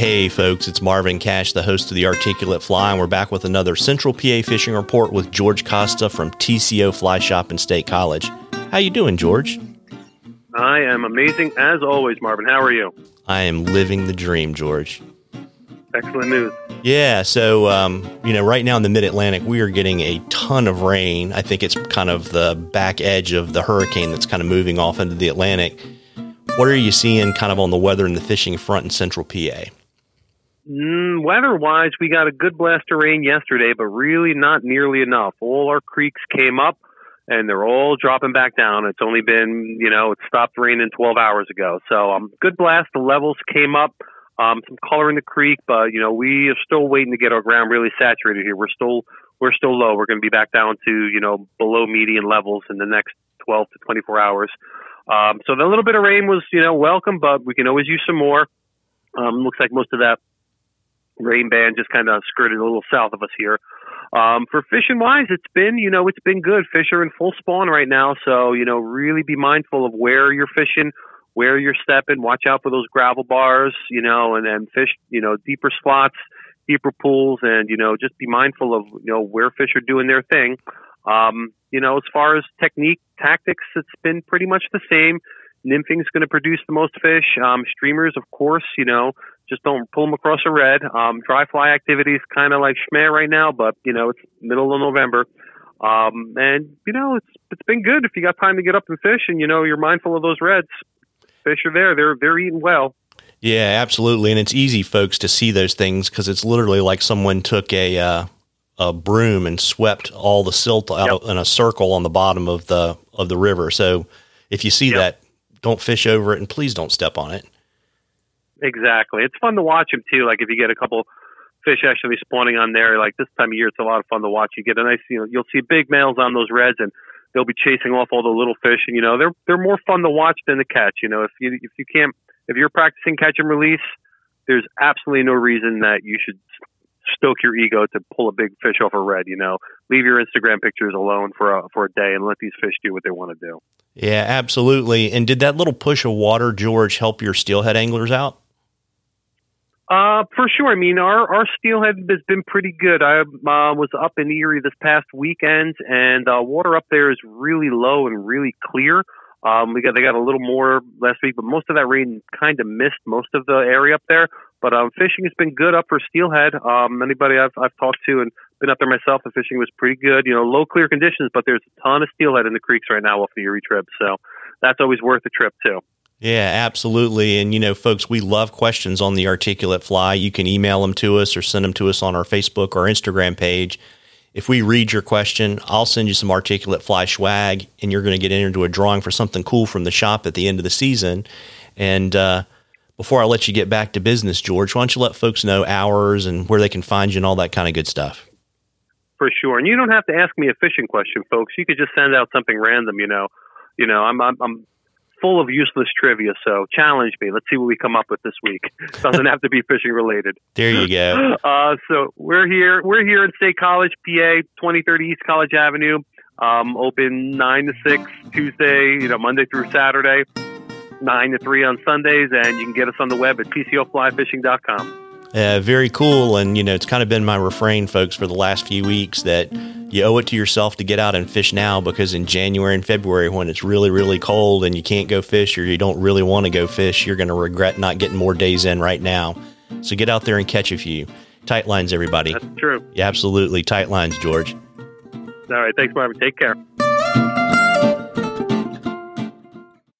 Hey, folks, it's Marvin Cash, the host of the Articulate Fly, and we're back with another Central PA fishing report with George Costa from TCO Fly Shop in State College. How you doing, George? I am amazing as always, Marvin. How are you? I am living the dream, George. Excellent news. Yeah, so um, you know, right now in the Mid Atlantic, we are getting a ton of rain. I think it's kind of the back edge of the hurricane that's kind of moving off into the Atlantic. What are you seeing, kind of on the weather and the fishing front in Central PA? Mm, weather wise, we got a good blast of rain yesterday, but really not nearly enough. All our creeks came up and they're all dropping back down. It's only been, you know, it stopped raining 12 hours ago. So, um, good blast. The levels came up, um, some color in the creek, but, you know, we are still waiting to get our ground really saturated here. We're still, we're still low. We're going to be back down to, you know, below median levels in the next 12 to 24 hours. Um, so the little bit of rain was, you know, welcome, but we can always use some more. Um, looks like most of that rain band just kind of skirted a little south of us here. Um, for fishing wise, it's been, you know, it's been good. Fish are in full spawn right now. So, you know, really be mindful of where you're fishing, where you're stepping. Watch out for those gravel bars, you know, and then fish, you know, deeper spots, deeper pools, and, you know, just be mindful of, you know, where fish are doing their thing. Um, you know, as far as technique, tactics, it's been pretty much the same. Nymphing is going to produce the most fish. Um, streamers, of course, you know, just don't pull them across a redd. Um, dry fly activity is kind of like schmeh right now, but you know, it's middle of November. Um, and you know, it's, it's been good if you got time to get up and fish and, you know, you're mindful of those redds. Fish are there. They're, they're eating well. Yeah, absolutely. And it's easy, folks, to see those things because it's literally like someone took a, uh, a broom and swept all the silt out yep. in a circle on the bottom of the of the river. So if you see yep. that, don't fish over it and please don't step on it. Exactly. It's fun to watch them too. Like if you get a couple fish actually spawning on there, like this time of year, it's a lot of fun to watch. You get a nice, you know, you'll see big males on those redds and they'll be chasing off all the little fish. And, you know, they're, they're more fun to watch than to catch. You know, if you, if you can't, if you're practicing catch and release, there's absolutely no reason that you should stoke your ego to pull a big fish off a redd. You know, leave your Instagram pictures alone for a, for a day and let these fish do what they want to do. Yeah, absolutely. And did that little push of water, George, help your steelhead anglers out? Uh, for sure. I mean, our our steelhead has been pretty good. I uh, was up in Erie this past weekend, and uh, water up there is really low and really clear. Um, we got they got a little more last week, but most of that rain kind of missed most of the area up there. But um, fishing has been good up for steelhead. Um, anybody I've I've talked to and been up there myself, the fishing was pretty good. You know, low clear conditions, but there's a ton of steelhead in the creeks right now off the Erie trip, so that's always worth a trip too. Yeah, absolutely. And, you know, folks, we love questions on the articulate fly. You can email them to us or send them to us on our Facebook or Instagram page. If we read your question, I'll send you some articulate fly swag and you're going to get into a drawing for something cool from the shop at the end of the season. And, uh, before I let you get back to business, George, why don't you let folks know hours and where they can find you and all that kind of good stuff? For sure. And you don't have to ask me a fishing question, folks. You could just send out something random, you know. You know, I'm, I'm, I'm full of useless trivia. So challenge me. Let's see what we come up with this week. Doesn't have to be fishing related. There you go. Uh, so we're here. We're here in State College, PA, twenty thirty East College Avenue. Um, open nine to six Tuesday, you know, Monday through Saturday, nine to three on Sundays, and you can get us on the web at tcoflyfishing.com. Uh, very cool. And, you know, it's kind of been my refrain, folks, for the last few weeks that you owe it to yourself to get out and fish now because in January and February, when it's really, really cold and you can't go fish or you don't really want to go fish, you're going to regret not getting more days in right now. So get out there and catch a few. Tight lines, everybody. That's true. Yeah, absolutely. Tight lines, George. All right. Thanks, Marvin. Take care.